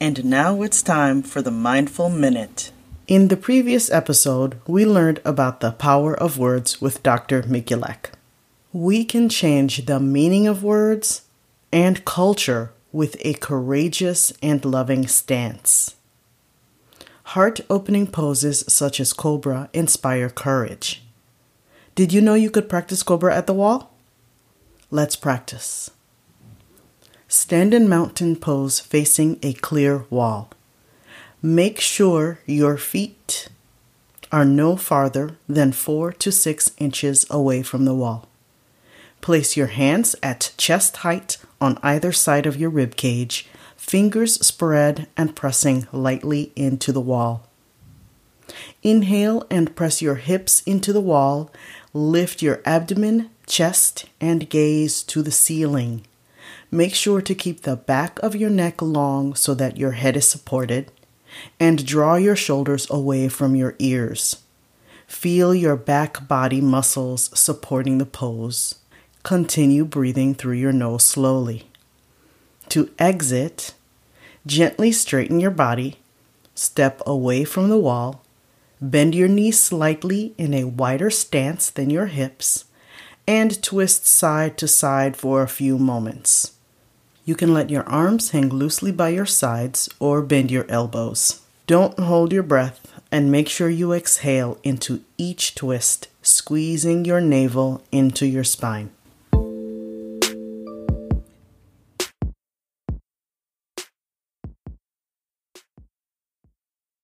And now it's time for the Mindful Minute. In the previous episode, we learned about the power of words with Dr. Mikulak. We can change the meaning of words and culture with a courageous and loving stance. Heart opening poses such as Cobra inspire courage. Did you know you could practice Cobra at the wall? Let's practice. Stand in mountain pose facing a clear wall. Make sure your feet are no farther than 4 to 6 inches away from the wall. Place your hands at chest height on either side of your rib cage, fingers spread and pressing lightly into the wall. Inhale and press your hips into the wall. Lift your abdomen, chest, and gaze to the ceiling. Make sure to keep the back of your neck long so that your head is supported, and draw your shoulders away from your ears. Feel your back body muscles supporting the pose. Continue breathing through your nose slowly. To exit, gently straighten your body, step away from the wall, bend your knees slightly in a wider stance than your hips, and twist side to side for a few moments. You can let your arms hang loosely by your sides or bend your elbows. Don't hold your breath and make sure you exhale into each twist, squeezing your navel into your spine.